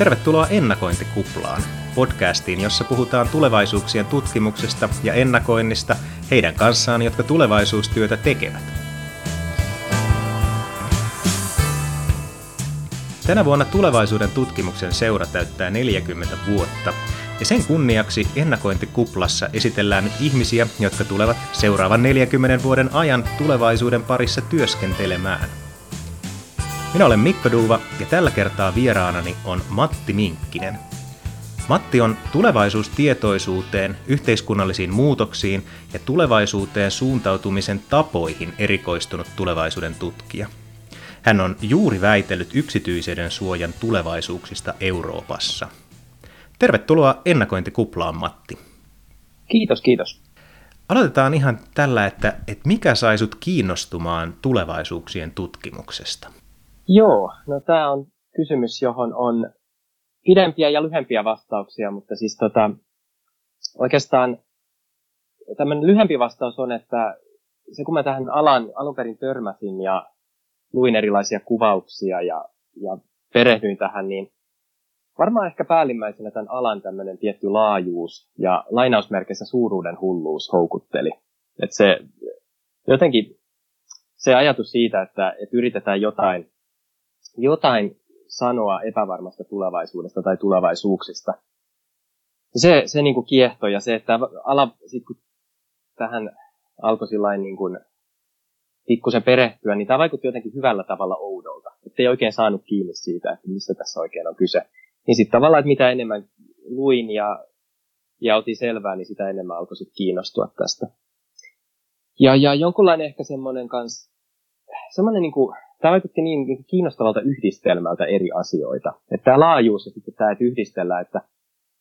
Tervetuloa Ennakointikuplaan, podcastiin, jossa puhutaan tulevaisuuksien tutkimuksesta ja ennakoinnista heidän kanssaan, jotka tulevaisuustyötä tekevät. Tänä vuonna tulevaisuuden tutkimuksen seura täyttää 40 vuotta, ja sen kunniaksi Ennakointikuplassa esitellään ihmisiä, jotka tulevat seuraavan 40 vuoden ajan tulevaisuuden parissa työskentelemään – minä olen Mikko Duuva ja tällä kertaa vieraanani on Matti Minkkinen. Matti on tulevaisuustietoisuuteen, yhteiskunnallisiin muutoksiin ja tulevaisuuteen suuntautumisen tapoihin erikoistunut tulevaisuuden tutkija. Hän on juuri väitellyt yksityisyyden suojan tulevaisuuksista Euroopassa. Tervetuloa ennakointikuplaan, Matti. Kiitos, kiitos. Aloitetaan ihan tällä, että, että mikä sai sut kiinnostumaan tulevaisuuksien tutkimuksesta? Joo, no tämä on kysymys, johon on pidempiä ja lyhempiä vastauksia, mutta siis tota, oikeastaan tämmöinen lyhempi vastaus on, että se kun mä tähän alan alun perin törmäsin ja luin erilaisia kuvauksia ja, ja perehdyin tähän, niin varmaan ehkä päällimmäisenä tämän alan tämmöinen tietty laajuus ja lainausmerkeissä suuruuden hulluus houkutteli. Että se jotenkin se ajatus siitä, että, että yritetään jotain jotain sanoa epävarmasta tulevaisuudesta tai tulevaisuuksista. Se, se niin kuin kiehtoi ja se, että ala, sit kun tähän alkoi niin kuin pikkusen perehtyä, niin tämä vaikutti jotenkin hyvällä tavalla oudolta. Että ei oikein saanut kiinni siitä, että mistä tässä oikein on kyse. Niin sitten tavallaan, että mitä enemmän luin ja, ja otin selvää, niin sitä enemmän alkoi sitten kiinnostua tästä. Ja, ja jonkunlainen ehkä semmoinen kans, semmoinen niin kuin tämä vaikutti niin, niin kiinnostavalta yhdistelmältä eri asioita. Että tämä laajuus ja sitten tämä, että yhdistellä, että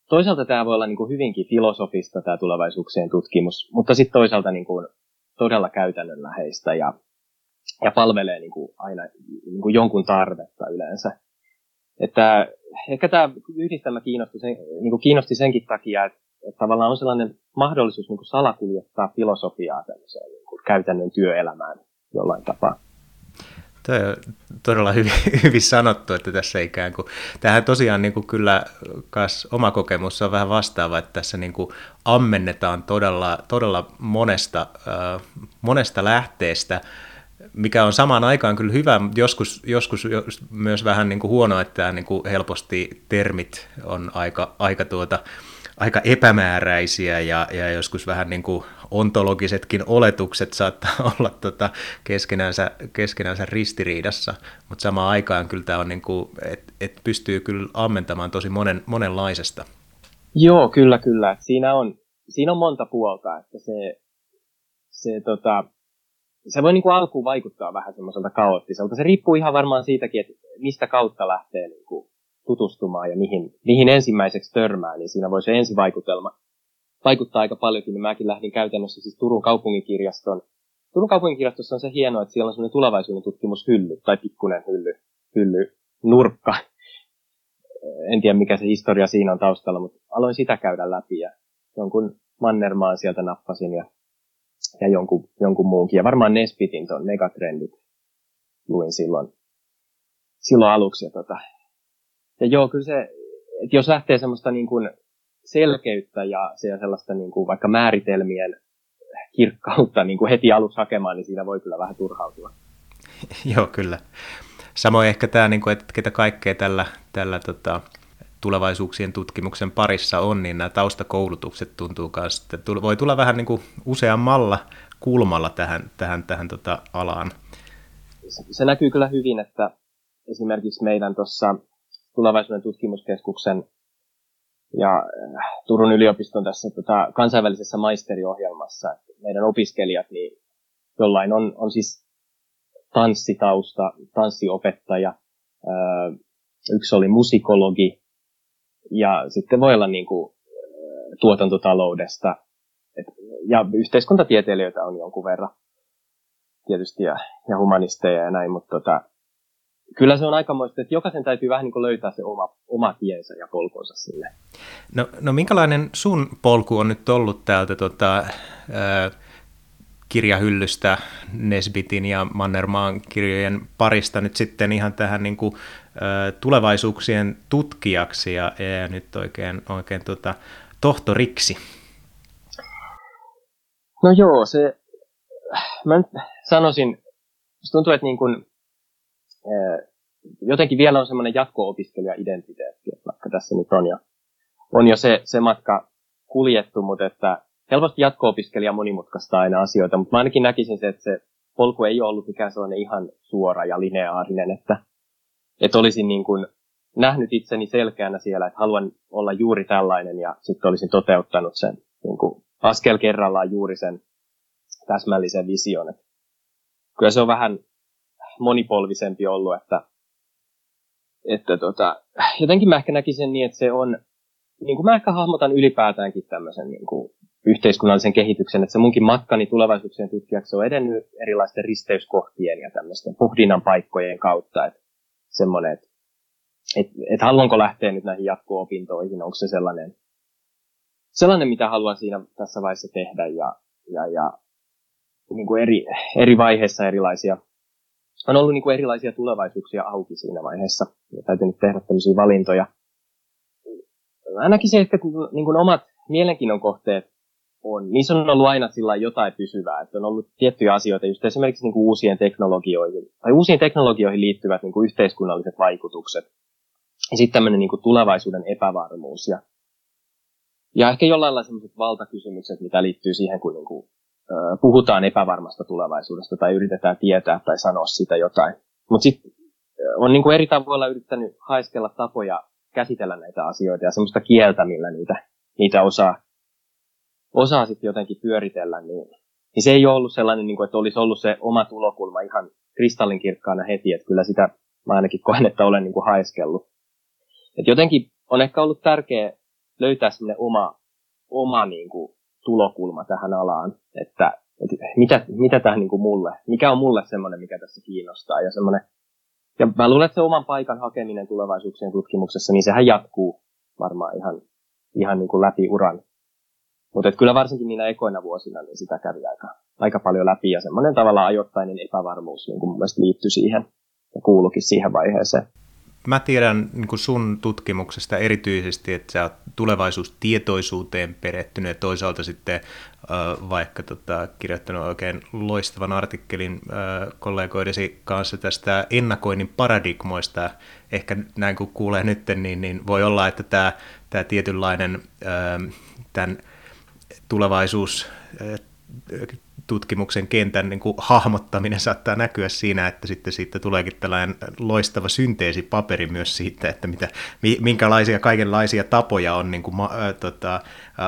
toisaalta tämä voi olla niin kuin hyvinkin filosofista tämä tulevaisuuksien tutkimus, mutta sitten toisaalta niin kuin todella käytännönläheistä ja, ja palvelee niin kuin aina niin kuin jonkun tarvetta yleensä. Että ehkä tämä yhdistelmä kiinnosti, sen, niin kuin kiinnosti senkin takia, että, että tavallaan on sellainen mahdollisuus niin kuin salakuljettaa filosofiaa niin kuin käytännön työelämään jollain tapaa. Toi on todella hyvin, hyvin sanottu, että tässä ikään kuin, tämähän tosiaan niin kuin kyllä kas oma kokemus on vähän vastaava, että tässä niin kuin ammennetaan todella, todella monesta, äh, monesta lähteestä, mikä on samaan aikaan kyllä hyvä, joskus, joskus myös vähän niin kuin huono, että niin kuin helposti termit on aika, aika, tuota, aika epämääräisiä ja, ja joskus vähän niin kuin ontologisetkin oletukset saattaa olla tota keskenänsä, keskenänsä ristiriidassa, mutta samaan aikaan kyllä tämä on, niin että et pystyy kyllä ammentamaan tosi monen, monenlaisesta. Joo, kyllä, kyllä. Siinä on, siinä on monta puolta, että se, se, tota, se voi niin kuin alkuun vaikuttaa vähän semmoiselta kaoottiselta. Se riippuu ihan varmaan siitäkin, että mistä kautta lähtee niin kuin tutustumaan ja mihin, mihin ensimmäiseksi törmää, niin siinä voi se ensivaikutelma vaikuttaa aika paljonkin, niin mäkin lähdin käytännössä siis Turun kaupunginkirjaston. Turun kaupunginkirjastossa on se hienoa, että siellä on sellainen tulevaisuuden tutkimushylly, tai pikkunen hylly, hylly, nurkka. En tiedä, mikä se historia siinä on taustalla, mutta aloin sitä käydä läpi ja jonkun Mannermaan sieltä nappasin ja, ja jonkun, jonkun muunkin. Ja varmaan Nesbitin tuon Megatrendit luin silloin, silloin aluksi. Ja, tota, ja joo, kyllä se, että jos lähtee semmoista niin kuin selkeyttä ja sellaista niin kuin vaikka määritelmien kirkkautta niin kuin heti alussa hakemaan, niin siinä voi kyllä vähän turhautua. Joo, kyllä. Samoin ehkä tämä, niin kuin, että ketä kaikkea tällä, tällä tota, tulevaisuuksien tutkimuksen parissa on, niin nämä taustakoulutukset tuntuu myös, että voi tulla vähän niin kuin useammalla kulmalla tähän, tähän, tähän tota alaan. Se näkyy kyllä hyvin, että esimerkiksi meidän tuossa tulevaisuuden tutkimuskeskuksen ja äh, Turun yliopiston tässä tota, kansainvälisessä maisteriohjelmassa. Meidän opiskelijat, niin jollain on, on siis tanssitausta, tanssiopettaja, öö, yksi oli musikologi, ja sitten voi olla niin kuin, äh, tuotantotaloudesta, et, ja yhteiskuntatieteilijöitä on jonkun verran tietysti, ja, ja humanisteja ja näin, mutta tota, kyllä se on aikamoista, että jokaisen täytyy vähän niin kuin löytää se oma, oma tiensä ja polkunsa sille. No, no minkälainen sun polku on nyt ollut täältä tota, ää, kirjahyllystä Nesbitin ja Mannermaan kirjojen parista nyt sitten ihan tähän niin kuin, tulevaisuuksien tutkijaksi ja, ja nyt oikein, oikein tota, tohtoriksi. No joo, se, mä nyt sanoisin, se tuntuu, että niin kuin, jotenkin vielä on semmoinen jatko-opiskelija-identiteetti, että vaikka tässä nyt on jo, on jo se, se matka kuljettu, mutta että helposti jatko-opiskelija monimutkaistaa aina asioita, mutta mä ainakin näkisin se, että se polku ei ollut mikään sellainen ihan suora ja lineaarinen, että, että olisin niin kuin nähnyt itseni selkeänä siellä, että haluan olla juuri tällainen ja sitten olisin toteuttanut sen niin kuin askel kerrallaan juuri sen täsmällisen vision. Että kyllä se on vähän monipolvisempi ollut, että, että tota, jotenkin mä ehkä näkisin niin, että se on, niin kuin mä ehkä hahmotan ylipäätäänkin tämmöisen niin kuin yhteiskunnallisen kehityksen, että se munkin matkani tulevaisuuksien tutkijaksi on edennyt erilaisten risteyskohtien ja tämmöisten puhdinnan paikkojen kautta, että semmoinen, että että et haluanko lähteä nyt näihin jatko-opintoihin, onko se sellainen, sellainen, mitä haluan siinä tässä vaiheessa tehdä ja, ja, ja niin kuin eri, eri vaiheissa erilaisia, on ollut niin kuin erilaisia tulevaisuuksia auki siinä vaiheessa. Ja täytynyt tehdä tämmöisiä valintoja. Ainakin se ehkä niin kuin omat mielenkiinnon kohteet on, niissä on ollut aina sillä jotain pysyvää, että on ollut tiettyjä asioita, just esimerkiksi niin kuin uusien teknologioihin, tai uusiin teknologioihin liittyvät niin kuin yhteiskunnalliset vaikutukset, ja sitten tämmöinen niin kuin tulevaisuuden epävarmuus, ja, ja ehkä jollain lailla sellaiset valtakysymykset, mitä liittyy siihen, kun niin kuin, puhutaan epävarmasta tulevaisuudesta, tai yritetään tietää tai sanoa sitä jotain. Mutta sitten on niin kuin eri tavoilla yrittänyt haiskella tapoja käsitellä näitä asioita, ja semmoista kieltä, millä niitä, niitä osaa osaa sitten jotenkin pyöritellä, niin, niin se ei ole ollut sellainen, niin kuin, että olisi ollut se oma tulokulma ihan kristallinkirkkaana heti, että kyllä sitä mä ainakin koen, että olen niin kuin haiskellut. Et jotenkin on ehkä ollut tärkeää löytää semmoinen oma, oma niin kuin, tulokulma tähän alaan, että, että mitä, mitä tähän niin kuin mulle, mikä on mulle semmoinen, mikä tässä kiinnostaa ja semmoinen, ja mä luulen, että se oman paikan hakeminen tulevaisuuksien tutkimuksessa, niin sehän jatkuu varmaan ihan, ihan niin kuin läpi uran. Mutta kyllä varsinkin niinä ekoina vuosina niin sitä kävi aika, aika paljon läpi ja semmoinen tavallaan ajoittainen epävarmuus niin kuin mun mielestä liittyi siihen ja kuulukin siihen vaiheeseen. Mä tiedän niin kuin sun tutkimuksesta erityisesti, että sä oot tulevaisuustietoisuuteen perehtynyt ja toisaalta sitten vaikka tota, kirjoittanut oikein loistavan artikkelin kollegoidesi kanssa tästä ennakoinnin paradigmoista. Ehkä näin kun kuulee nyt, niin, niin voi olla, että tämä, tämä tietynlainen tämän tulevaisuus tutkimuksen kentän niin kuin hahmottaminen saattaa näkyä siinä, että sitten siitä tuleekin tällainen loistava synteesipaperi myös siitä, että mitä, minkälaisia kaikenlaisia tapoja on niin kuin, ä, tota,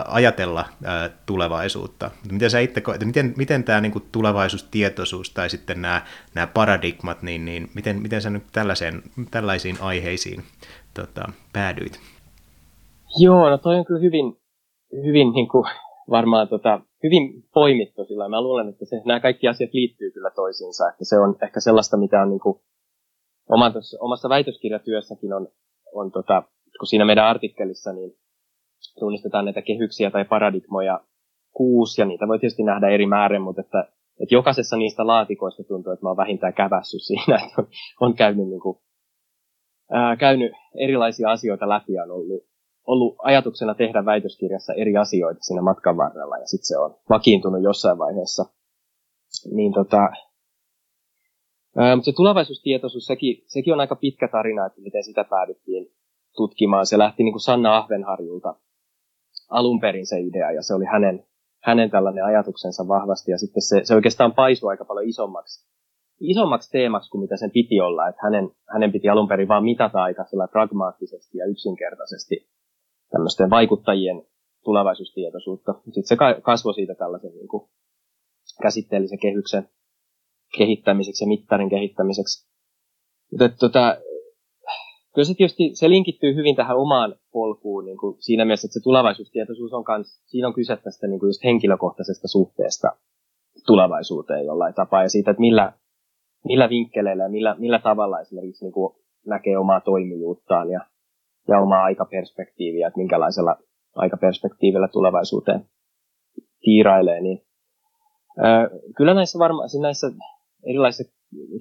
ajatella ä, tulevaisuutta. Miten sä itse miten, miten tämä niin kuin tulevaisuustietoisuus tai sitten nämä, nämä paradigmat, niin, niin miten, miten sä nyt tällaiseen, tällaisiin aiheisiin tota, päädyit? Joo, no toi on kyllä hyvin, hyvin niin kuin varmaan tota, hyvin poimittu sillä Mä luulen, että se, nämä kaikki asiat liittyy kyllä toisiinsa. Että se on ehkä sellaista, mitä on niin kuin, omassa, omassa väitöskirjatyössäkin on, on tota, kun siinä meidän artikkelissa niin tunnistetaan näitä kehyksiä tai paradigmoja kuusi, ja niitä voi tietysti nähdä eri määrin, mutta että, että jokaisessa niistä laatikoista tuntuu, että mä oon vähintään kävässyt siinä, että on, on käynyt, niin kuin, ää, käynyt erilaisia asioita läpi ja on ollut ollut ajatuksena tehdä väitöskirjassa eri asioita siinä matkan varrella ja sitten se on vakiintunut jossain vaiheessa. Niin tota, ää, mutta se tulevaisuustietoisuus, sekin, sekin on aika pitkä tarina, että miten sitä päädyttiin tutkimaan. Se lähti niin kuin Sanna Ahvenharjulta alun perin se idea ja se oli hänen, hänen tällainen ajatuksensa vahvasti ja sitten se, se oikeastaan paisui aika paljon isommaksi, isommaksi teemaksi kuin mitä sen piti olla, että hänen, hänen piti alun perin vaan mitata aika pragmaattisesti ja yksinkertaisesti tämmöisten vaikuttajien tulevaisuustietoisuutta. Sitten se kasvoi siitä tällaisen niin kuin käsitteellisen kehyksen kehittämiseksi ja mittarin kehittämiseksi. Mutta tota, kyllä se tietysti se linkittyy hyvin tähän omaan polkuun niin kuin siinä mielessä, että se tulevaisuustietoisuus on kans, siinä on kyse tästä niin kuin just henkilökohtaisesta suhteesta tulevaisuuteen jollain tapaa ja siitä, että millä, millä vinkkeleillä ja millä, millä tavalla esimerkiksi niin kuin näkee omaa toimijuuttaan ja ja omaa aikaperspektiiviä, että minkälaisella aikaperspektiivillä tulevaisuuteen tiirailee, niin Kyllä näissä, varma, näissä erilaisissa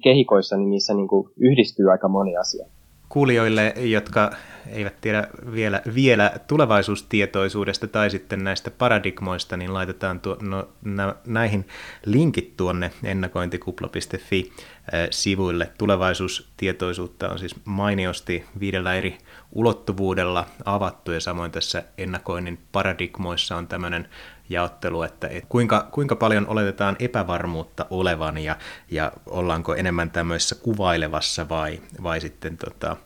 kehikoissa, niin niissä niin kuin yhdistyy aika moni asia kuulijoille, jotka eivät tiedä vielä, vielä tulevaisuustietoisuudesta tai sitten näistä paradigmoista, niin laitetaan tuo, no, nä, näihin linkit tuonne ennakointikupla.fi-sivuille. Tulevaisuustietoisuutta on siis mainiosti viidellä eri ulottuvuudella avattu ja samoin tässä ennakoinnin paradigmoissa on tämmöinen jaottelu, että et kuinka, kuinka paljon oletetaan epävarmuutta olevan ja, ja ollaanko enemmän tämmöisessä kuvailevassa vai, vai sitten tota,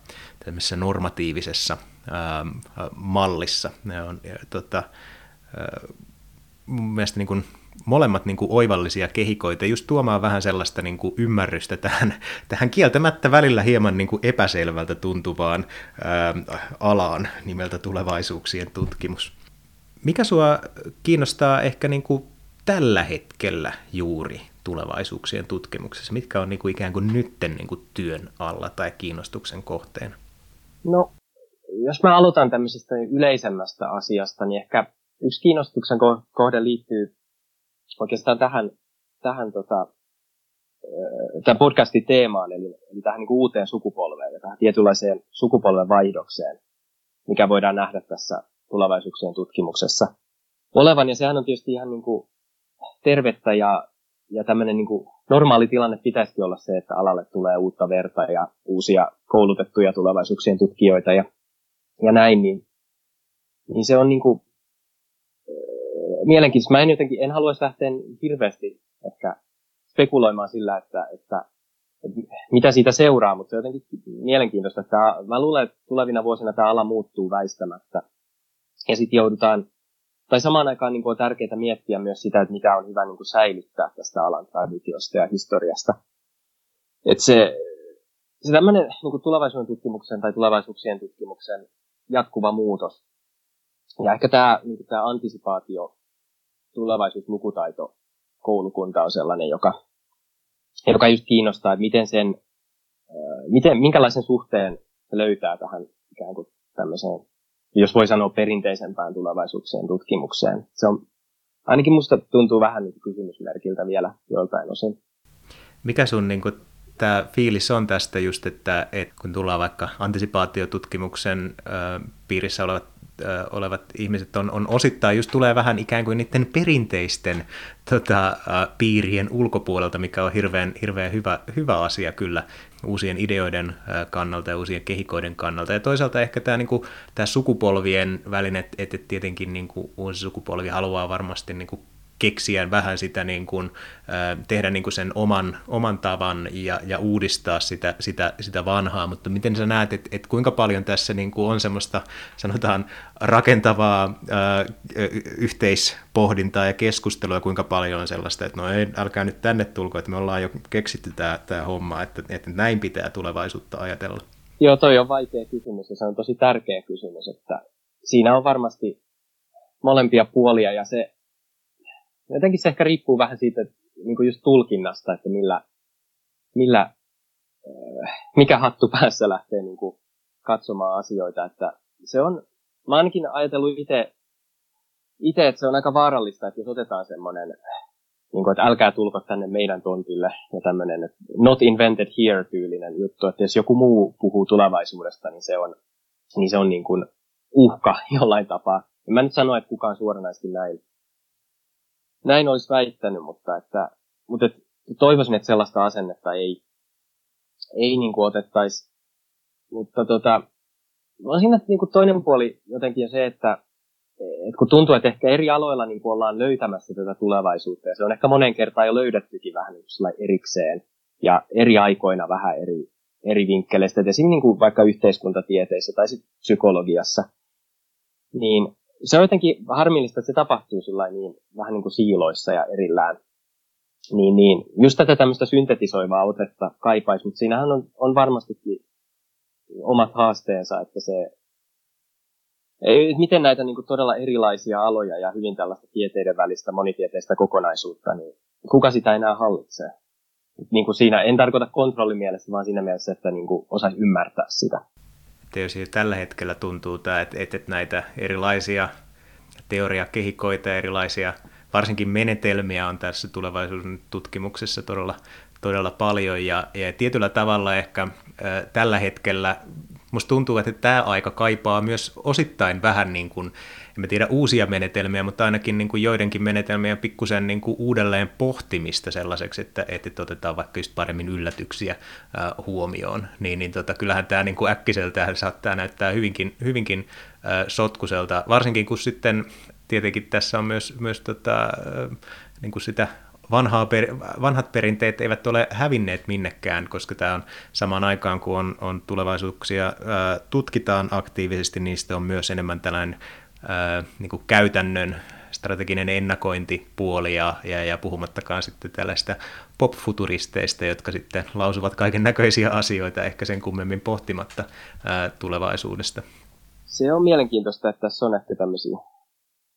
tämmöisessä normatiivisessa ää, mallissa. Ne on ja, tota, ää, mun mielestä niin kuin, molemmat niin kuin oivallisia kehikoita, just tuomaan vähän sellaista niin kuin ymmärrystä tähän, tähän kieltämättä välillä hieman niin kuin epäselvältä tuntuvaan ää, alaan nimeltä tulevaisuuksien tutkimus. Mikä sua kiinnostaa ehkä niin kuin tällä hetkellä juuri tulevaisuuksien tutkimuksessa? Mitkä on niin kuin ikään kuin nytten niin kuin työn alla tai kiinnostuksen kohteena? No, jos mä aloitan tämmöisestä yleisemmästä asiasta, niin ehkä yksi kiinnostuksen kohde liittyy oikeastaan tähän, tähän tota, tämän podcastin teemaan, eli, eli tähän niin kuin uuteen sukupolveen ja tähän tietynlaiseen sukupolven vaihdokseen, mikä voidaan nähdä tässä tulevaisuuksien tutkimuksessa olevan. Ja sehän on tietysti ihan niin kuin tervettä ja, ja tämmöinen niin kuin normaali tilanne pitäisi olla se, että alalle tulee uutta verta ja uusia koulutettuja tulevaisuuksien tutkijoita ja, ja näin, niin, niin se on niin kuin, mielenkiintoista. Mä en jotenkin, en haluaisi lähteä hirveästi ehkä spekuloimaan sillä, että, että, että mitä siitä seuraa, mutta se on jotenkin mielenkiintoista. Että mä luulen, että tulevina vuosina tämä ala muuttuu väistämättä. Ja sitten joudutaan, tai samaan aikaan niin on tärkeää miettiä myös sitä, että mitä on hyvä niin kuin säilyttää tästä alan traditiosta ja historiasta. Että se, se tämmöinen niin tulevaisuuden tutkimuksen tai tulevaisuuksien tutkimuksen jatkuva muutos. Ja ehkä tämä, niin tämä antisipaatio, tulevaisuuslukutaito, koulukunta on sellainen, joka, joka just kiinnostaa, että miten sen, miten, minkälaisen suhteen se löytää tähän ikään kuin tämmöiseen jos voi sanoa perinteisempään tulevaisuuksien tutkimukseen. Se on, ainakin musta tuntuu vähän niin kysymysmerkiltä vielä joiltain osin. Mikä sun niin kuin, tämä fiilis on tästä just, että, että kun tullaan vaikka antisipaatiotutkimuksen ö, piirissä olevat olevat ihmiset on, on osittain just tulee vähän ikään kuin niiden perinteisten tota, piirien ulkopuolelta, mikä on hirveän, hirveän hyvä, hyvä asia kyllä uusien ideoiden kannalta ja uusien kehikoiden kannalta. Ja toisaalta ehkä tämä, niin kuin, tämä sukupolvien välinen, että, tietenkin niin kuin, uusi sukupolvi haluaa varmasti niin kuin, keksiä vähän sitä niin kuin, tehdä niin kuin sen oman, oman tavan ja, ja uudistaa sitä, sitä, sitä vanhaa, mutta miten sä näet, että, että kuinka paljon tässä niin kuin on semmoista sanotaan rakentavaa ää, yhteispohdintaa ja keskustelua, kuinka paljon on sellaista, että no ei, älkää nyt tänne tulko, että me ollaan jo keksitty tämä, tämä homma, että, että näin pitää tulevaisuutta ajatella. Joo, toi on vaikea kysymys ja se on tosi tärkeä kysymys, että siinä on varmasti molempia puolia ja se jotenkin se ehkä riippuu vähän siitä, että niin kuin just tulkinnasta, että millä, millä äh, mikä hattu päässä lähtee niin kuin katsomaan asioita. Että se on, mä ainakin ajatellut itse, itse, että se on aika vaarallista, että jos otetaan semmoinen, niin että älkää tulko tänne meidän tontille ja tämmöinen not invented here tyylinen juttu, että jos joku muu puhuu tulevaisuudesta, niin se on, niin se on niin kuin uhka jollain tapaa. En mä nyt sano, että kukaan suoranaisesti näin näin olisi väittänyt, mutta, että, mutta että toivoisin, että sellaista asennetta ei, ei niin kuin otettaisi. Mutta tota, on siinä niin kuin toinen puoli jotenkin se, että, että kun tuntuu, että ehkä eri aloilla niin kuin ollaan löytämässä tätä tulevaisuutta, ja se on ehkä monen kertaan jo löydettykin vähän niin erikseen, ja eri aikoina vähän eri, eri vinkkeleistä, esimerkiksi niin kuin vaikka yhteiskuntatieteissä tai sitten psykologiassa, niin se on jotenkin harmillista, että se tapahtuu niin, vähän niin kuin siiloissa ja erillään. Niin, niin, just tätä tämmöistä syntetisoivaa otetta kaipaisi, mutta siinähän on, on varmastikin omat haasteensa, että se, miten näitä niin kuin todella erilaisia aloja ja hyvin tällaista tieteiden välistä monitieteistä kokonaisuutta, niin kuka sitä enää hallitsee? Niin kuin siinä, en tarkoita kontrollimielessä, vaan siinä mielessä, että niin kuin osaisi ymmärtää sitä jos tällä hetkellä tuntuu tämä, että, että näitä erilaisia teoriakehikoita ja erilaisia varsinkin menetelmiä on tässä tulevaisuuden tutkimuksessa todella, todella paljon. Ja, ja tietyllä tavalla ehkä äh, tällä hetkellä musta tuntuu, että tämä aika kaipaa myös osittain vähän niin kuin, en mä tiedä uusia menetelmiä, mutta ainakin niin kuin joidenkin menetelmien pikkusen niin kuin uudelleen pohtimista sellaiseksi, että, että otetaan vaikka just paremmin yllätyksiä äh, huomioon. Niin, niin tota, kyllähän tämä niin kuin saattaa näyttää hyvinkin, hyvinkin äh, sotkuselta, varsinkin kun sitten tietenkin tässä on myös, myös tota, äh, niin kuin sitä vanhaa per, vanhat perinteet eivät ole hävinneet minnekään, koska tämä on samaan aikaan, kun on, on tulevaisuuksia ää, tutkitaan aktiivisesti, niistä on myös enemmän tällainen niin kuin käytännön strateginen ennakointipuoli ja, ja, ja puhumattakaan sitten tällaista pop-futuristeista, jotka sitten lausuvat kaiken näköisiä asioita ehkä sen kummemmin pohtimatta ää, tulevaisuudesta. Se on mielenkiintoista, että tässä on ehkä tämmöisiä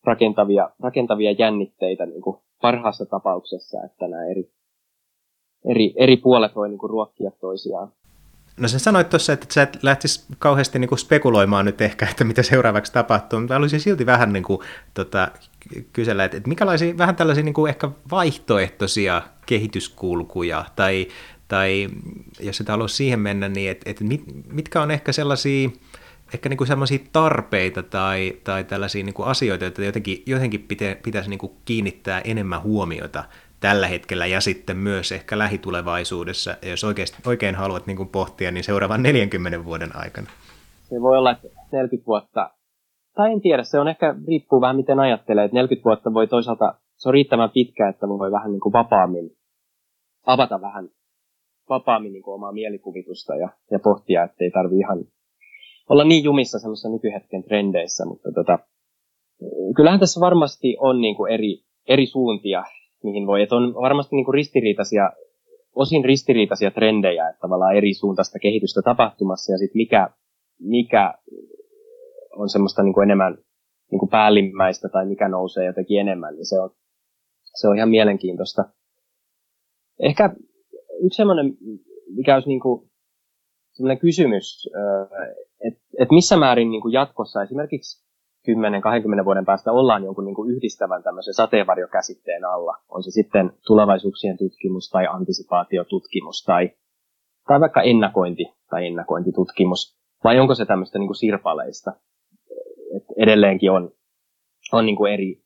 rakentavia, rakentavia jännitteitä niin kuin parhaassa tapauksessa, että nämä eri, eri, eri puolet voi niin kuin ruokkia toisiaan. No sen sanoit tuossa, että sä et lähtisi kauheasti niin kuin spekuloimaan nyt ehkä, että mitä seuraavaksi tapahtuu, mutta haluaisin silti vähän niin kuin, tota, kysellä, että, että mikälaisia vähän tällaisia niin kuin ehkä vaihtoehtoisia kehityskulkuja, tai, tai jos et halua siihen mennä, niin että, että mit, mitkä on ehkä sellaisia ehkä niin sellaisia tarpeita tai, tai tällaisia niin kuin asioita, joita jotenkin, jotenkin pitä, pitäisi niin kuin kiinnittää enemmän huomiota tällä hetkellä ja sitten myös ehkä lähitulevaisuudessa, jos oikein, oikein haluat niin kuin pohtia, niin seuraavan 40 vuoden aikana. Se voi olla, että 40 vuotta, tai en tiedä, se on ehkä, riippuu vähän miten ajattelee, että 40 vuotta voi toisaalta, se on riittävän pitkä, että voi vähän niin kuin vapaammin avata vähän vapaammin niin kuin omaa mielikuvitusta ja, ja pohtia, että ei tarvi ihan olla niin jumissa semmoisissa nykyhetken trendeissä, mutta tota, kyllähän tässä varmasti on niin kuin eri, eri suuntia, mihin voi, että on varmasti niin kuin ristiriitaisia, osin ristiriitaisia trendejä, että tavallaan eri suuntaista kehitystä tapahtumassa, ja sitten mikä, mikä on semmoista niin kuin enemmän niin kuin päällimmäistä tai mikä nousee jotenkin enemmän, niin se on, se on ihan mielenkiintoista. Ehkä yksi semmoinen, mikä olisi niin kuin kysymys, että et missä määrin niin kuin jatkossa esimerkiksi 10-20 vuoden päästä ollaan jonkun niin kuin yhdistävän tämmöisen sateenvarjokäsitteen alla. On se sitten tulevaisuuksien tutkimus tai antisipaatiotutkimus tai, tai vaikka ennakointi tai ennakointitutkimus. Vai onko se tämmöistä niin kuin sirpaleista? Et edelleenkin on, on niin kuin eri,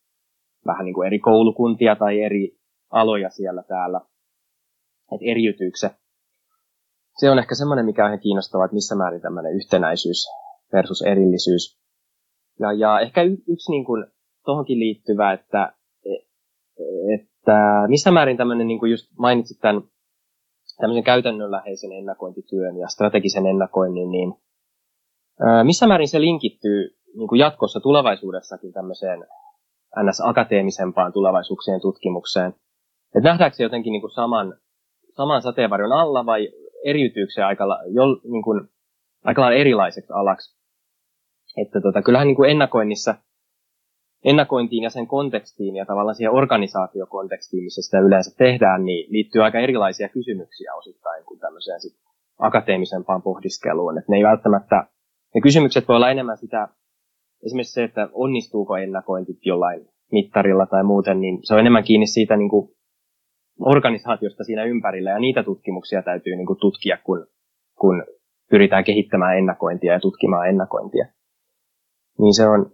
vähän niin kuin eri koulukuntia tai eri aloja siellä täällä. Että eriytyykö se se on ehkä semmoinen, mikä on ihan kiinnostavaa, että missä määrin tämmöinen yhtenäisyys versus erillisyys. Ja, ja ehkä y- yksi niin kuin, tohonkin liittyvä, että, että missä määrin tämmöinen, niin kuin just mainitsit tämän tämmöisen käytännönläheisen ennakointityön ja strategisen ennakoinnin, niin missä määrin se linkittyy niin kuin jatkossa tulevaisuudessakin tämmöiseen ns-akateemisempaan tulevaisuuksien tutkimukseen? Että nähdäänkö se jotenkin niin kuin saman, saman sateenvarjon alla vai eriytyykö se aika, jo, niin kuin, aika lailla erilaiseksi alaksi. Että tota, kyllähän niin kuin ennakoinnissa, ennakointiin ja sen kontekstiin ja tavallaan siihen organisaatiokontekstiin, missä sitä yleensä tehdään, niin liittyy aika erilaisia kysymyksiä osittain kuin tämmöiseen sit akateemisempaan pohdiskeluun. Että ne ei välttämättä, ne kysymykset voi olla enemmän sitä, esimerkiksi se, että onnistuuko ennakointi jollain mittarilla tai muuten, niin se on enemmän kiinni siitä niin kuin organisaatiosta siinä ympärillä, ja niitä tutkimuksia täytyy niin kuin tutkia, kun, kun pyritään kehittämään ennakointia ja tutkimaan ennakointia. Niin se on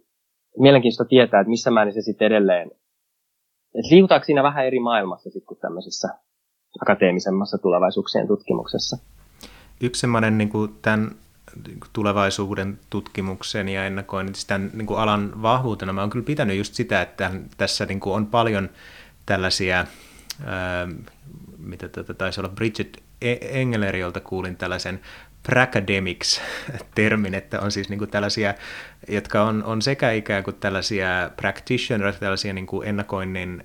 mielenkiintoista tietää, että missä määrin se sitten edelleen, että liikutaanko siinä vähän eri maailmassa sitten kuin tämmöisessä akateemisemmassa tulevaisuuksien tutkimuksessa. Yksi semmoinen niin kuin tämän tulevaisuuden tutkimuksen ja ennakoinnin tämän niin kuin alan vahvuutena, mä oon kyllä pitänyt just sitä, että tässä niin kuin on paljon tällaisia mitä tätä taisi olla Bridget e- Engler, jolta kuulin tällaisen pracademics-termin, että on siis niin kuin tällaisia, jotka on, on sekä ikään kuin tällaisia practitioners, tällaisia niin kuin ennakoinnin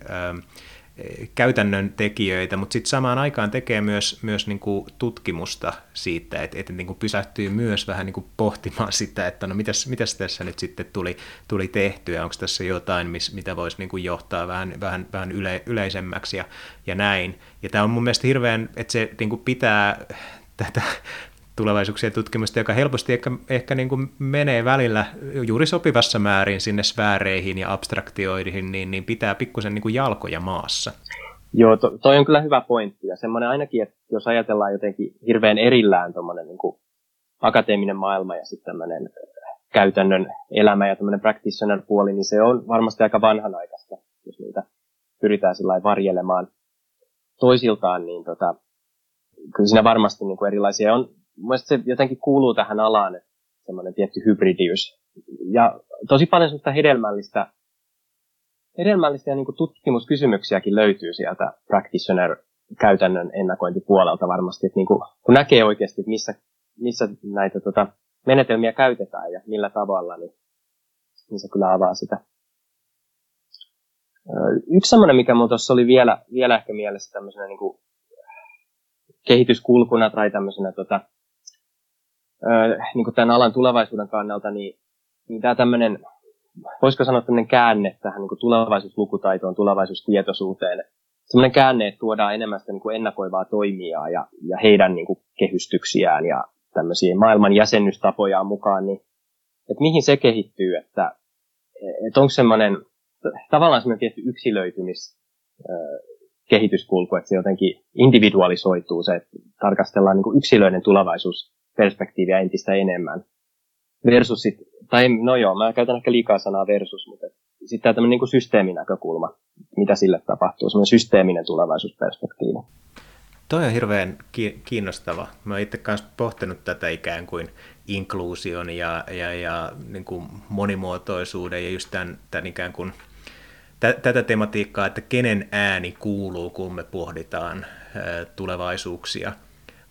käytännön tekijöitä, mutta sitten samaan aikaan tekee myös, myös niin kuin tutkimusta siitä, että, että niin kuin pysähtyy myös vähän niin kuin pohtimaan sitä, että no mitäs, mitäs tässä nyt sitten tuli, tuli tehtyä, onko tässä jotain, mis, mitä voisi niin kuin johtaa vähän, vähän, vähän yle, yleisemmäksi ja, ja näin. Ja tämä on mun mielestä hirveän, että se niin kuin pitää tätä tulevaisuuksien tutkimusta, joka helposti ehkä, ehkä niin kuin menee välillä juuri sopivassa määrin sinne sfääreihin ja abstraktioihin, niin, niin pitää pikkusen niin kuin jalkoja maassa. Joo, to, toi on kyllä hyvä pointti. Ja semmoinen ainakin, että jos ajatellaan jotenkin hirveän erillään tuommoinen niin akateeminen maailma ja sitten tämmöinen käytännön elämä ja tämmöinen practitioner-puoli, niin se on varmasti aika vanhanaikaista, jos niitä pyritään sillä varjelemaan toisiltaan, niin tota, kyllä siinä varmasti niin kuin erilaisia on. Mielestäni se jotenkin kuuluu tähän alaan, että semmoinen tietty hybridiys. Ja tosi paljon sellaista hedelmällistä, hedelmällistä ja niin kuin tutkimuskysymyksiäkin löytyy sieltä practitioner käytännön ennakointipuolelta varmasti, että niin kuin, kun näkee oikeasti, että missä, missä näitä tota, menetelmiä käytetään ja millä tavalla, niin, niin se kyllä avaa sitä. Yksi semmoinen, mikä minulla tuossa oli vielä, vielä ehkä mielessä tämmöisenä niin kuin kehityskulkuna tai tämmöisenä tota, niin kuin tämän alan tulevaisuuden kannalta, niin, niin tämä tämmöinen, voisiko sanoa tämmöinen käänne tähän niin kuin tulevaisuuslukutaitoon, tulevaisuustietoisuuteen. Semmoinen käänne, että tuodaan enemmän sitä niin kuin ennakoivaa toimijaa ja, ja heidän niin kuin kehystyksiään ja tämmöisiä maailman jäsennystapojaan mukaan, niin että mihin se kehittyy, että, että onko semmoinen tavallaan semmoinen tietty yksilöitymis kehityskulku, että se jotenkin individualisoituu, se, että tarkastellaan niin kuin yksilöiden tulevaisuusperspektiiviä entistä enemmän. Versus sit, tai no joo, mä käytän ehkä liikaa sanaa versus, mutta sitten tämä tämmöinen niin systeeminäkökulma, mitä sille tapahtuu, semmoinen systeeminen tulevaisuusperspektiivi. Toi on hirveän kiinnostava. Mä itse kanssa pohtinut tätä ikään kuin inkluusion ja, ja, ja niin kuin monimuotoisuuden ja just tämän, tämän ikään kuin tätä tematiikkaa, että kenen ääni kuuluu, kun me pohditaan tulevaisuuksia.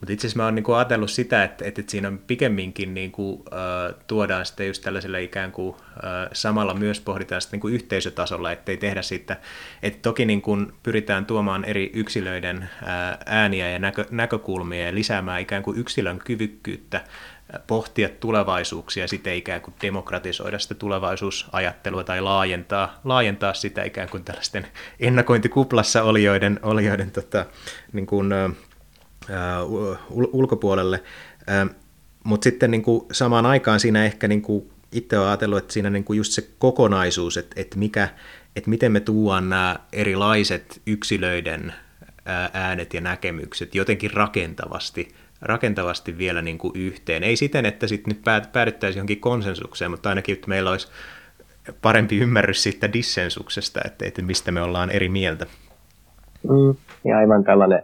Mutta itse asiassa mä oon niinku ajatellut sitä, että, että siinä on pikemminkin niinku, äh, tuodaan sitten just tällaisella ikään kuin äh, samalla myös pohditaan sitten niinku yhteisötasolla, ettei tehdä siitä, että toki niinku pyritään tuomaan eri yksilöiden äh, ääniä ja näkö, näkökulmia ja lisäämään ikään kuin yksilön kyvykkyyttä pohtia tulevaisuuksia ja sitten ikään kuin demokratisoida sitä tulevaisuusajattelua tai laajentaa, laajentaa sitä ikään kuin tällaisten ennakointikuplassa olijoiden, olijoiden tota, niin kuin, ä, ulkopuolelle. Mutta sitten niin kuin samaan aikaan siinä ehkä niin kuin itse olen ajatellut, että siinä niin kuin just se kokonaisuus, että, että, mikä, että miten me tuodaan nämä erilaiset yksilöiden äänet ja näkemykset jotenkin rakentavasti rakentavasti vielä niin kuin yhteen. Ei siten, että sitten nyt päädyttäisiin johonkin konsensukseen, mutta ainakin, että meillä olisi parempi ymmärrys siitä dissensuksesta, että, että mistä me ollaan eri mieltä. Mm, ja aivan tällainen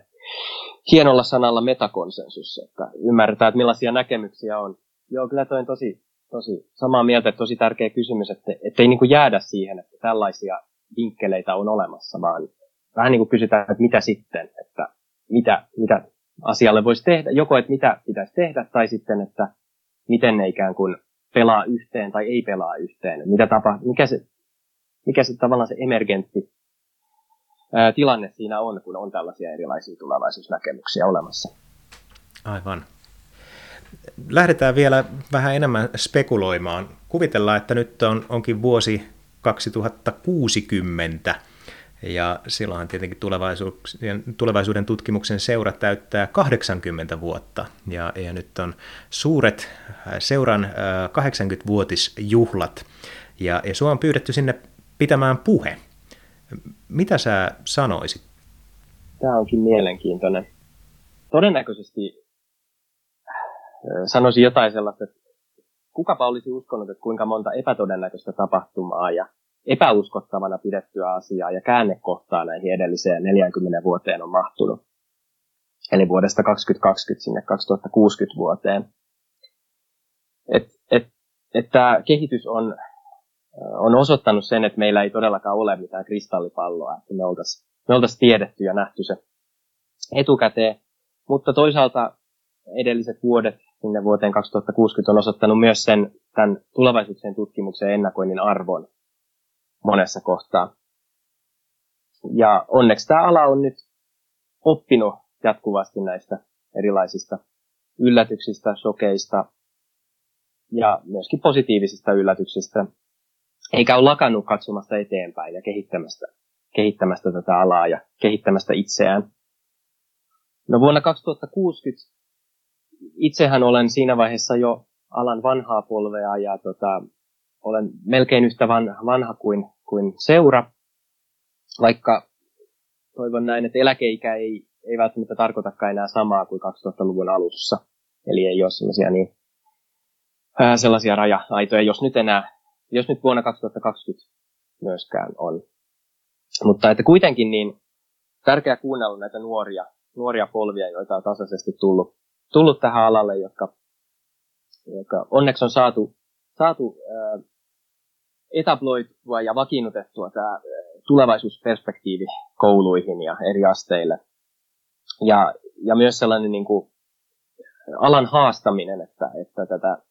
hienolla sanalla metakonsensus, että ymmärretään, että millaisia näkemyksiä on. Joo, kyllä toi on tosi, tosi samaa mieltä, että tosi tärkeä kysymys, että, ei niin kuin jäädä siihen, että tällaisia vinkkeleitä on olemassa, vaan vähän niin kuin kysytään, että mitä sitten, että mitä, mitä asialle voisi tehdä, joko että mitä pitäisi tehdä, tai sitten, että miten ne ikään kuin pelaa yhteen tai ei pelaa yhteen. Mitä tapa, mikä, se, mikä se tavallaan se emergentti tilanne siinä on, kun on tällaisia erilaisia tulevaisuusnäkemyksiä olemassa. Aivan. Lähdetään vielä vähän enemmän spekuloimaan. Kuvitellaan, että nyt on, onkin vuosi 2060 ja silloin tietenkin tulevaisuuden, tutkimuksen seura täyttää 80 vuotta. Ja, ja nyt on suuret seuran 80-vuotisjuhlat. Äh, ja, ja sinua on pyydetty sinne pitämään puhe. Mitä sä sanoisit? Tämä onkin mielenkiintoinen. Todennäköisesti äh, sanoisin jotain sellaista, että kukapa olisi uskonut, että kuinka monta epätodennäköistä tapahtumaa ja epäuskottavana pidettyä asiaa ja käännekohtaa näihin edelliseen 40 vuoteen on mahtunut. Eli vuodesta 2020 sinne 2060 vuoteen. Et, et, et tämä kehitys on, on osoittanut sen, että meillä ei todellakaan ole mitään kristallipalloa, että me oltaisiin me oltais tiedetty ja nähty se etukäteen. Mutta toisaalta edelliset vuodet sinne vuoteen 2060 on osoittanut myös sen tämän tulevaisuuksien tutkimuksen ennakoinnin arvon monessa kohtaa. Ja onneksi tämä ala on nyt oppinut jatkuvasti näistä erilaisista yllätyksistä, shokeista ja myöskin positiivisista yllätyksistä, eikä ole lakannut katsomasta eteenpäin ja kehittämästä, kehittämästä tätä alaa ja kehittämästä itseään. No vuonna 2060 itsehän olen siinä vaiheessa jo alan vanhaa polvea ja tota, olen melkein yhtä vanha, kuin, kuin seura, vaikka toivon näin, että eläkeikä ei, ei välttämättä tarkoitakaan enää samaa kuin 2000-luvun alussa. Eli ei ole sellaisia, niin, sellaisia raja-aitoja, jos nyt enää, jos nyt vuonna 2020 myöskään on. Mutta että kuitenkin niin tärkeää kuunnella näitä nuoria, nuoria polvia, joita on tasaisesti tullut, tullut tähän alalle, jotka, jotka onneksi on saatu, saatu ää, etabloitua ja vakiinnutettua tämä tulevaisuusperspektiivi kouluihin ja eri asteille. Ja, ja myös sellainen niin kuin alan haastaminen, että, että tätä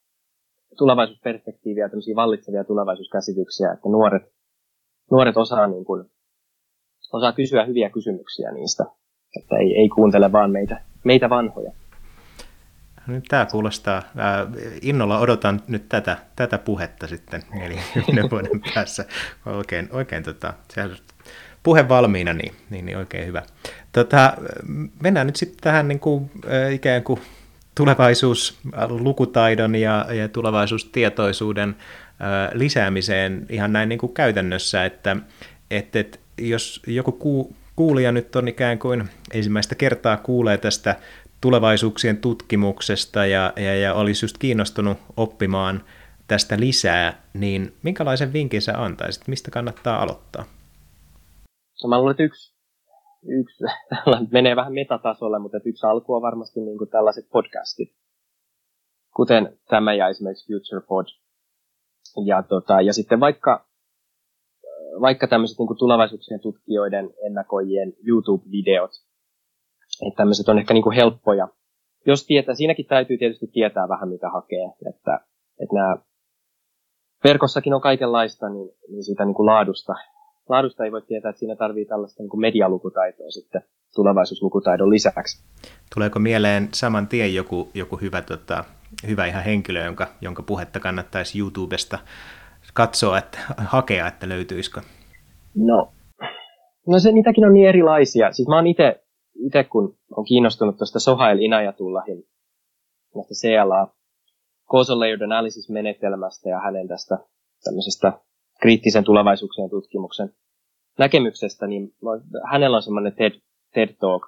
tulevaisuusperspektiiviä, tämmöisiä vallitsevia tulevaisuuskäsityksiä, että nuoret, nuoret osaa, niin kuin, osaa kysyä hyviä kysymyksiä niistä, että ei, ei kuuntele vaan meitä, meitä vanhoja. Nyt tämä kuulostaa, ää, innolla odotan nyt tätä, tätä puhetta sitten, eli yhden vuoden päässä. Oikein, oikein tota, puhe valmiina, niin, niin, niin oikein hyvä. Tota, mennään nyt sitten tähän niin kuin, äh, ikään kuin tulevaisuuslukutaidon ja, ja tulevaisuustietoisuuden äh, lisäämiseen ihan näin niin kuin käytännössä, että et, et, jos joku ku, kuulija nyt on ikään kuin ensimmäistä kertaa kuulee tästä tulevaisuuksien tutkimuksesta ja, ja, ja olisi just kiinnostunut oppimaan tästä lisää, niin minkälaisen vinkin sä antaisit? Mistä kannattaa aloittaa? Mä luulen, että yksi, yksi menee vähän metatasolle, mutta yksi alku on varmasti niin kuin tällaiset podcastit, kuten tämä ja esimerkiksi Future Pod. Ja, tota, ja sitten vaikka, vaikka tämmöiset niin tulevaisuuksien tutkijoiden ennakoijien YouTube-videot, että tämmöiset on ehkä niin kuin helppoja. Jos tietää, siinäkin täytyy tietysti tietää vähän mitä hakee, että, että nämä verkossakin on kaikenlaista, niin, niin siitä niin kuin laadusta, laadusta ei voi tietää, että siinä tarvii tällaista niin kuin medialukutaitoa sitten tulevaisuuslukutaidon lisäksi. Tuleeko mieleen saman tien joku, joku hyvä, tota, hyvä ihan henkilö, jonka, jonka puhetta kannattaisi YouTubesta katsoa, että hakea, että löytyisikö? No, no se, niitäkin on niin erilaisia. Siis mä oon itse itse kun on kiinnostunut tuosta Sohail Inajatullahin näistä CLA Causal Layered Analysis-menetelmästä ja hänen tästä tämmöisestä kriittisen tulevaisuuksien tutkimuksen näkemyksestä, niin hänellä on semmoinen TED, TED Talk,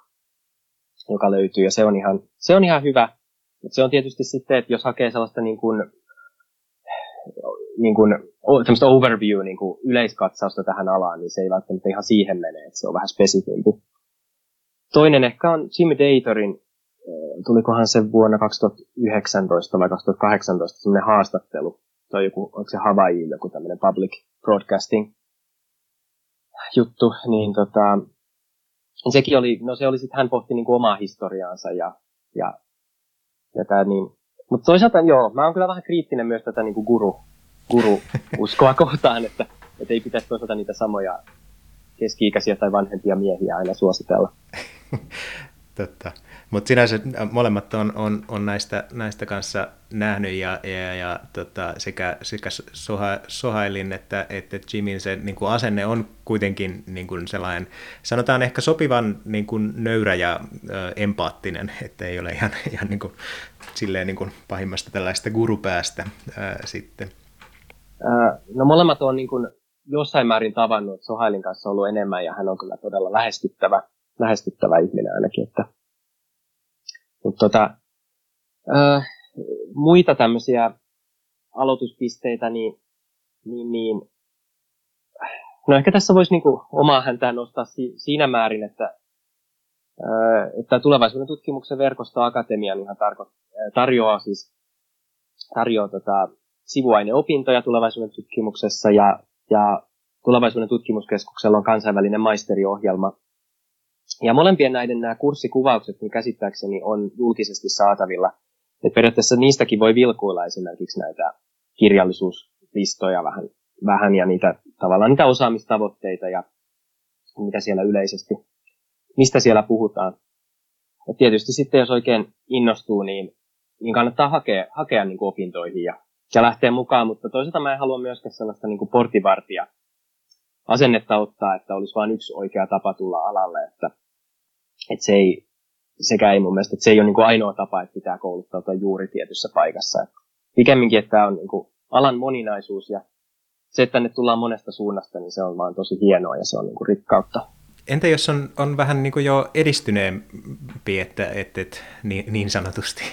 joka löytyy, ja se on ihan, se on ihan hyvä. Mutta se on tietysti sitten, että jos hakee sellaista niin kuin, niin kuin, overview, niin kuin yleiskatsausta tähän alaan, niin se ei välttämättä ihan siihen mene, että se on vähän spesifimpi. Toinen ehkä on Jim Datorin, äh, tulikohan se vuonna 2019 vai 2018 semmoinen haastattelu. Se on joku, onko se Hawaii joku tämmöinen public broadcasting juttu, niin tota, sekin oli, no se oli sitten, hän pohti niin kuin omaa historiaansa ja, ja, ja tää niin, mutta toisaalta joo, mä oon kyllä vähän kriittinen myös tätä niin kuin guru, guru-uskoa kohtaan, että, että ei pitäisi toisaalta niitä samoja keski-ikäisiä tai vanhempia miehiä aina suositella. Totta. Mutta sinänsä molemmat on, on, on näistä, näistä kanssa nähnyt ja, ja, ja tota, sekä, sekä Soha, Sohailin että, että Jimin se niin kuin asenne on kuitenkin niin kuin sellainen, sanotaan ehkä sopivan niin kuin nöyrä ja ö, empaattinen, että ei ole ihan, ihan niin kuin, silleen niin kuin pahimmasta tällaista gurupäästä ää, sitten. no molemmat on niin kuin jossain määrin tavannut, että Sohailin kanssa on ollut enemmän ja hän on kyllä todella lähestyttävä lähestyttävä ihminen ainakin. Että. Mutta tota, äh, muita tämmöisiä aloituspisteitä, niin, niin, niin no ehkä tässä voisi niinku omaa häntään nostaa si- siinä määrin, että, että tulevaisuuden tutkimuksen verkosto Akatemian ihan tarko- tarjoaa siis tarjoaa tota, sivuaineopintoja tulevaisuuden tutkimuksessa ja, ja tulevaisuuden tutkimuskeskuksella on kansainvälinen maisteriohjelma, ja molempien näiden nämä kurssikuvaukset niin käsittääkseni on julkisesti saatavilla. Et periaatteessa niistäkin voi vilkuilla esimerkiksi näitä kirjallisuuslistoja vähän, vähän ja niitä, tavallaan niitä osaamistavoitteita ja mitä siellä yleisesti, mistä siellä puhutaan. Ja tietysti sitten jos oikein innostuu, niin, niin kannattaa hakea, hakea niin opintoihin ja, ja lähteä mukaan, mutta toisaalta mä en halua myöskään sellaista niin kuin portivartia asennetta ottaa, että olisi vain yksi oikea tapa tulla alalle, että että se ei, sekä ei mun mielestä, että se ei ole niin kuin ainoa tapa, että pitää kouluttautua juuri tietyssä paikassa. Että pikemminkin, että tämä on niin kuin alan moninaisuus ja se, että tänne tullaan monesta suunnasta, niin se on vaan tosi hienoa ja se on niin kuin rikkautta. Entä jos on, on vähän niin kuin jo edistyneempi, että, että, että niin, niin sanotusti,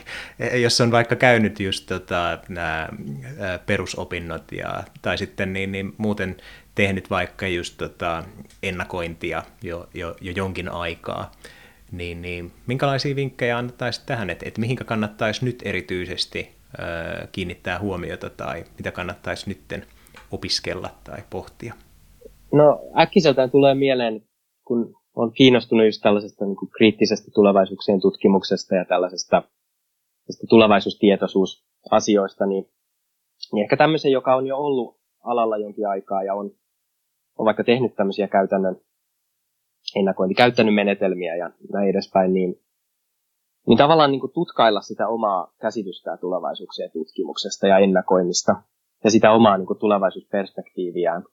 jos on vaikka käynyt just tota, nämä perusopinnot ja, tai sitten niin, niin muuten tehnyt vaikka just tota, ennakointia jo, jo, jo jonkin aikaa, niin, niin minkälaisia vinkkejä annettaisiin tähän, että, että mihinkä kannattaisi nyt erityisesti äh, kiinnittää huomiota tai mitä kannattaisi nytten opiskella tai pohtia? No äkkiseltään tulee mieleen, kun on kiinnostunut just tällaisesta niin kuin kriittisestä tulevaisuuksien tutkimuksesta ja tällaisesta tulevaisuustietoisuusasioista, niin, niin ehkä tämmöisen, joka on jo ollut alalla jonkin aikaa ja on, on vaikka tehnyt tämmöisiä käytännön ennakointi, käyttänyt menetelmiä ja näin edespäin, niin, niin tavallaan niin kuin tutkailla sitä omaa käsitystä tulevaisuuksien tutkimuksesta ja ennakoinnista ja sitä omaa niin kuin tulevaisuusperspektiiviään.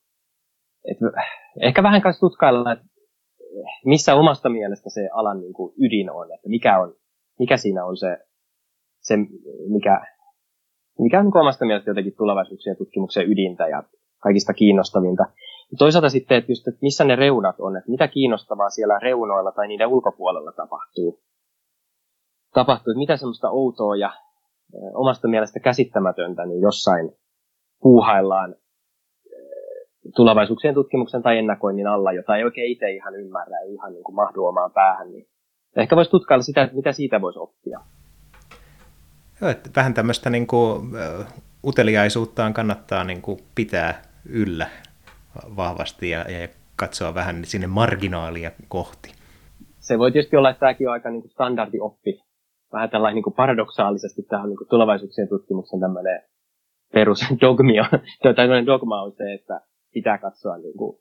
Et ehkä vähän kanssa tutkailla, että missä omasta mielestä se alan niin kuin ydin on, että mikä, on, mikä siinä on se, se mikä, mikä on niin omasta mielestä jotenkin tulevaisuuksien tutkimuksen ydintä ja kaikista kiinnostavinta. Toisaalta sitten, että, just, että missä ne reunat on, että mitä kiinnostavaa siellä reunoilla tai niiden ulkopuolella tapahtuu. Tapahtuu, että mitä semmoista outoa ja omasta mielestä käsittämätöntä niin jossain puuhaillaan tulevaisuuksien tutkimuksen tai ennakoinnin alla, jota ei oikein itse ihan ymmärrä, ei ihan niin kuin mahdu omaan päähän, niin ehkä voisi tutkailla sitä, mitä siitä voisi oppia. Joo, että vähän tämmöistä niin kuin, uteliaisuuttaan kannattaa niin kuin pitää yllä vahvasti ja, ja katsoa vähän sinne marginaalia kohti. Se voi tietysti olla, että tämäkin on aika niin kuin standardioppi. Vähän tällainen niin kuin paradoksaalisesti tähän niin kuin tulevaisuuksien tutkimuksen tämmöinen perusdogmia, tai tämmöinen dogma on se, että pitää katsoa niin kuin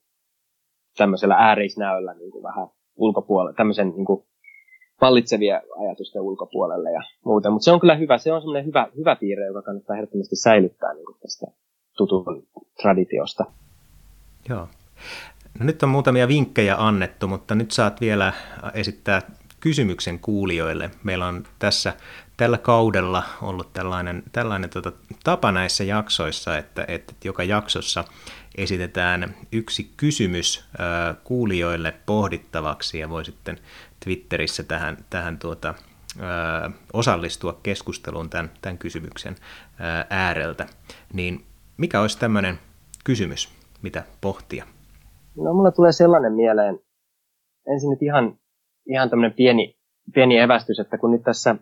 tämmöisellä ääreisnäöllä niin kuin vähän ulkopuolelle, tämmöisen niin kuin pallitsevia ajatusten ulkopuolelle ja muuta. Mutta se on kyllä hyvä, se on semmoinen hyvä, hyvä piirre, joka kannattaa ehdottomasti säilyttää niin kuin tästä tutun traditiosta. Joo. No nyt on muutamia vinkkejä annettu, mutta nyt saat vielä esittää kysymyksen kuulijoille. Meillä on tässä tällä kaudella ollut tällainen, tällainen tota, tapa näissä jaksoissa, että, että joka jaksossa esitetään yksi kysymys äh, kuulijoille pohdittavaksi ja voi sitten Twitterissä tähän, tähän tuota, äh, osallistua keskusteluun tämän, tämän kysymyksen äh, ääreltä. Niin mikä olisi tämmöinen kysymys, mitä pohtia? No mulla tulee sellainen mieleen, ensin nyt ihan, ihan tämmöinen pieni, pieni evästys, että kun nyt tässä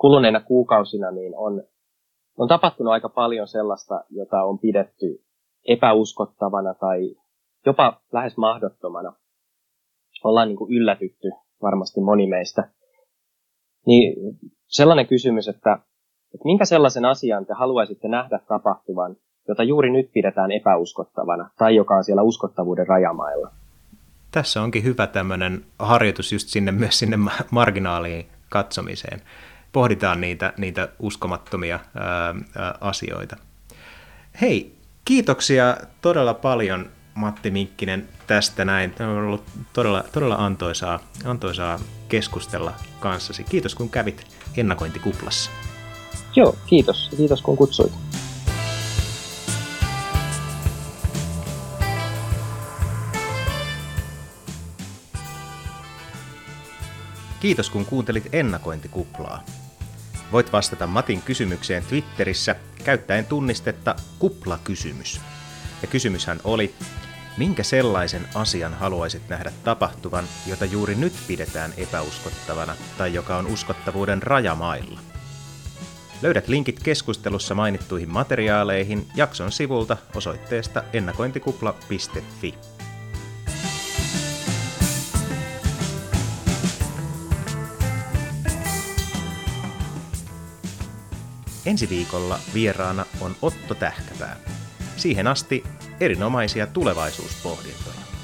kuluneina kuukausina niin on, on tapahtunut aika paljon sellaista, jota on pidetty epäuskottavana tai jopa lähes mahdottomana. Ollaan niin kuin yllätytty varmasti moni meistä. Niin sellainen kysymys, että, että minkä sellaisen asian te haluaisitte nähdä tapahtuvan, jota juuri nyt pidetään epäuskottavana tai joka on siellä uskottavuuden rajamailla? Tässä onkin hyvä tämmöinen harjoitus just sinne myös sinne marginaaliin katsomiseen. Pohditaan niitä, niitä uskomattomia ää, ää, asioita. Hei, Kiitoksia todella paljon Matti Minkkinen tästä näin. Tämä on ollut todella, todella antoisaa, antoisaa keskustella kanssasi. Kiitos kun kävit ennakointikuplassa. Joo, kiitos. Kiitos kun kutsuit. Kiitos kun kuuntelit ennakointikuplaa. Voit vastata Matin kysymykseen Twitterissä käyttäen tunnistetta kuplakysymys. Ja kysymyshän oli, minkä sellaisen asian haluaisit nähdä tapahtuvan, jota juuri nyt pidetään epäuskottavana tai joka on uskottavuuden rajamailla? Löydät linkit keskustelussa mainittuihin materiaaleihin jakson sivulta osoitteesta ennakointikupla.fi. Ensi viikolla vieraana on Otto Tähkäpää. Siihen asti erinomaisia tulevaisuuspohdintoja.